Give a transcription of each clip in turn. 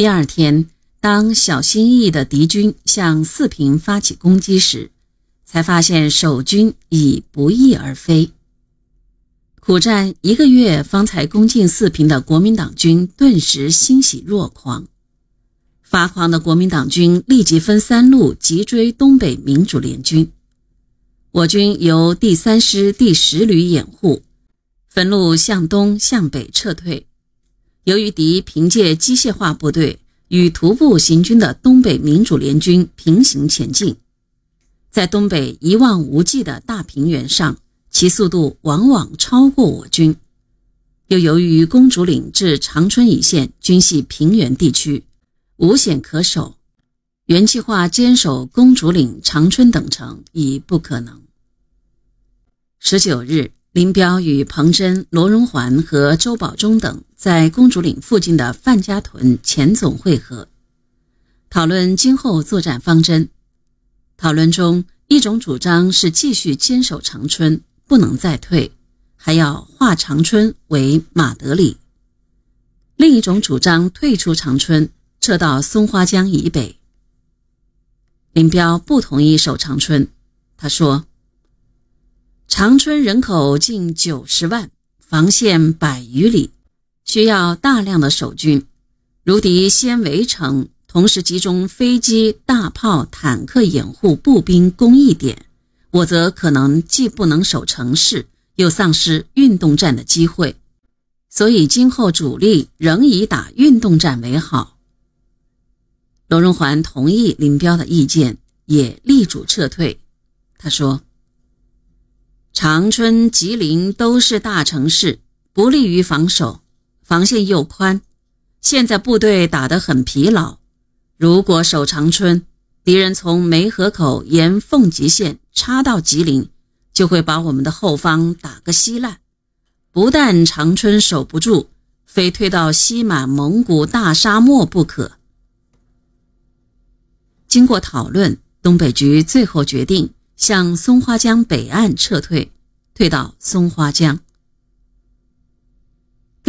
第二天，当小心翼翼的敌军向四平发起攻击时，才发现守军已不翼而飞。苦战一个月方才攻进四平的国民党军顿时欣喜若狂。发狂的国民党军立即分三路急追东北民主联军，我军由第三师第十旅掩护，分路向东向北撤退。由于敌凭借机械化部队与徒步行军的东北民主联军平行前进，在东北一望无际的大平原上，其速度往往超过我军。又由于公主岭至长春一线均系平原地区。无险可守，原计划坚守公主岭、长春等城已不可能。十九日，林彪与彭真、罗荣桓和周保中等在公主岭附近的范家屯前总会合，讨论今后作战方针。讨论中，一种主张是继续坚守长春，不能再退，还要化长春为马德里；另一种主张退出长春。撤到松花江以北。林彪不同意守长春，他说：“长春人口近九十万，防线百余里，需要大量的守军。如敌先围城，同时集中飞机、大炮、坦克掩护步兵攻一点，我则可能既不能守城市，又丧失运动战的机会。所以今后主力仍以打运动战为好。”罗荣桓同意林彪的意见，也力主撤退。他说：“长春、吉林都是大城市，不利于防守，防线又宽。现在部队打得很疲劳，如果守长春，敌人从梅河口沿奉集线插到吉林，就会把我们的后方打个稀烂。不但长春守不住，非退到西满蒙古大沙漠不可。”经过讨论，东北局最后决定向松花江北岸撤退，退到松花江。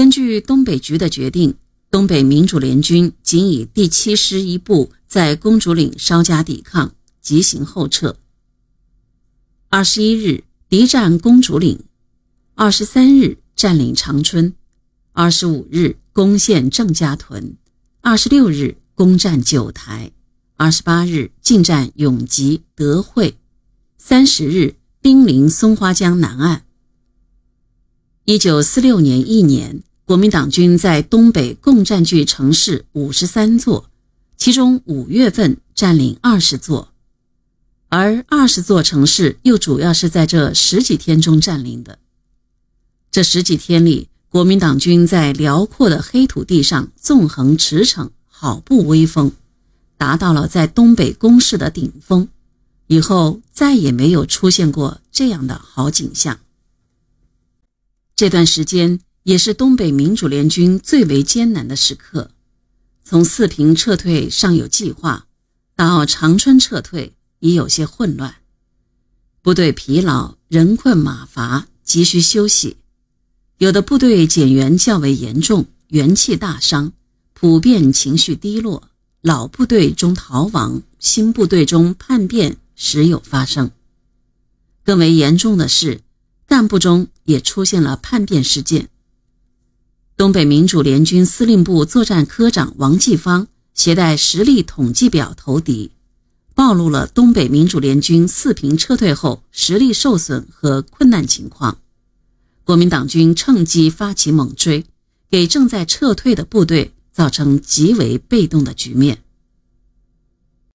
根据东北局的决定，东北民主联军仅以第七师一部在公主岭稍加抵抗，急行后撤。二十一日，敌占公主岭；二十三日，占领长春；二十五日，攻陷郑家屯；二十六日，攻占九台。二十八日进占永吉、德惠，三十日兵临松花江南岸。一九四六年一年，国民党军在东北共占据城市五十三座，其中五月份占领二十座，而二十座城市又主要是在这十几天中占领的。这十几天里，国民党军在辽阔的黑土地上纵横驰骋，好不威风。达到了在东北攻势的顶峰，以后再也没有出现过这样的好景象。这段时间也是东北民主联军最为艰难的时刻，从四平撤退尚有计划，到长春撤退已有些混乱，部队疲劳，人困马乏，急需休息。有的部队减员较为严重，元气大伤，普遍情绪低落。老部队中逃亡，新部队中叛变时有发生。更为严重的是，干部中也出现了叛变事件。东北民主联军司令部作战科长王继芳携带实力统计表投敌，暴露了东北民主联军四平撤退后实力受损和困难情况。国民党军趁机发起猛追，给正在撤退的部队。造成极为被动的局面。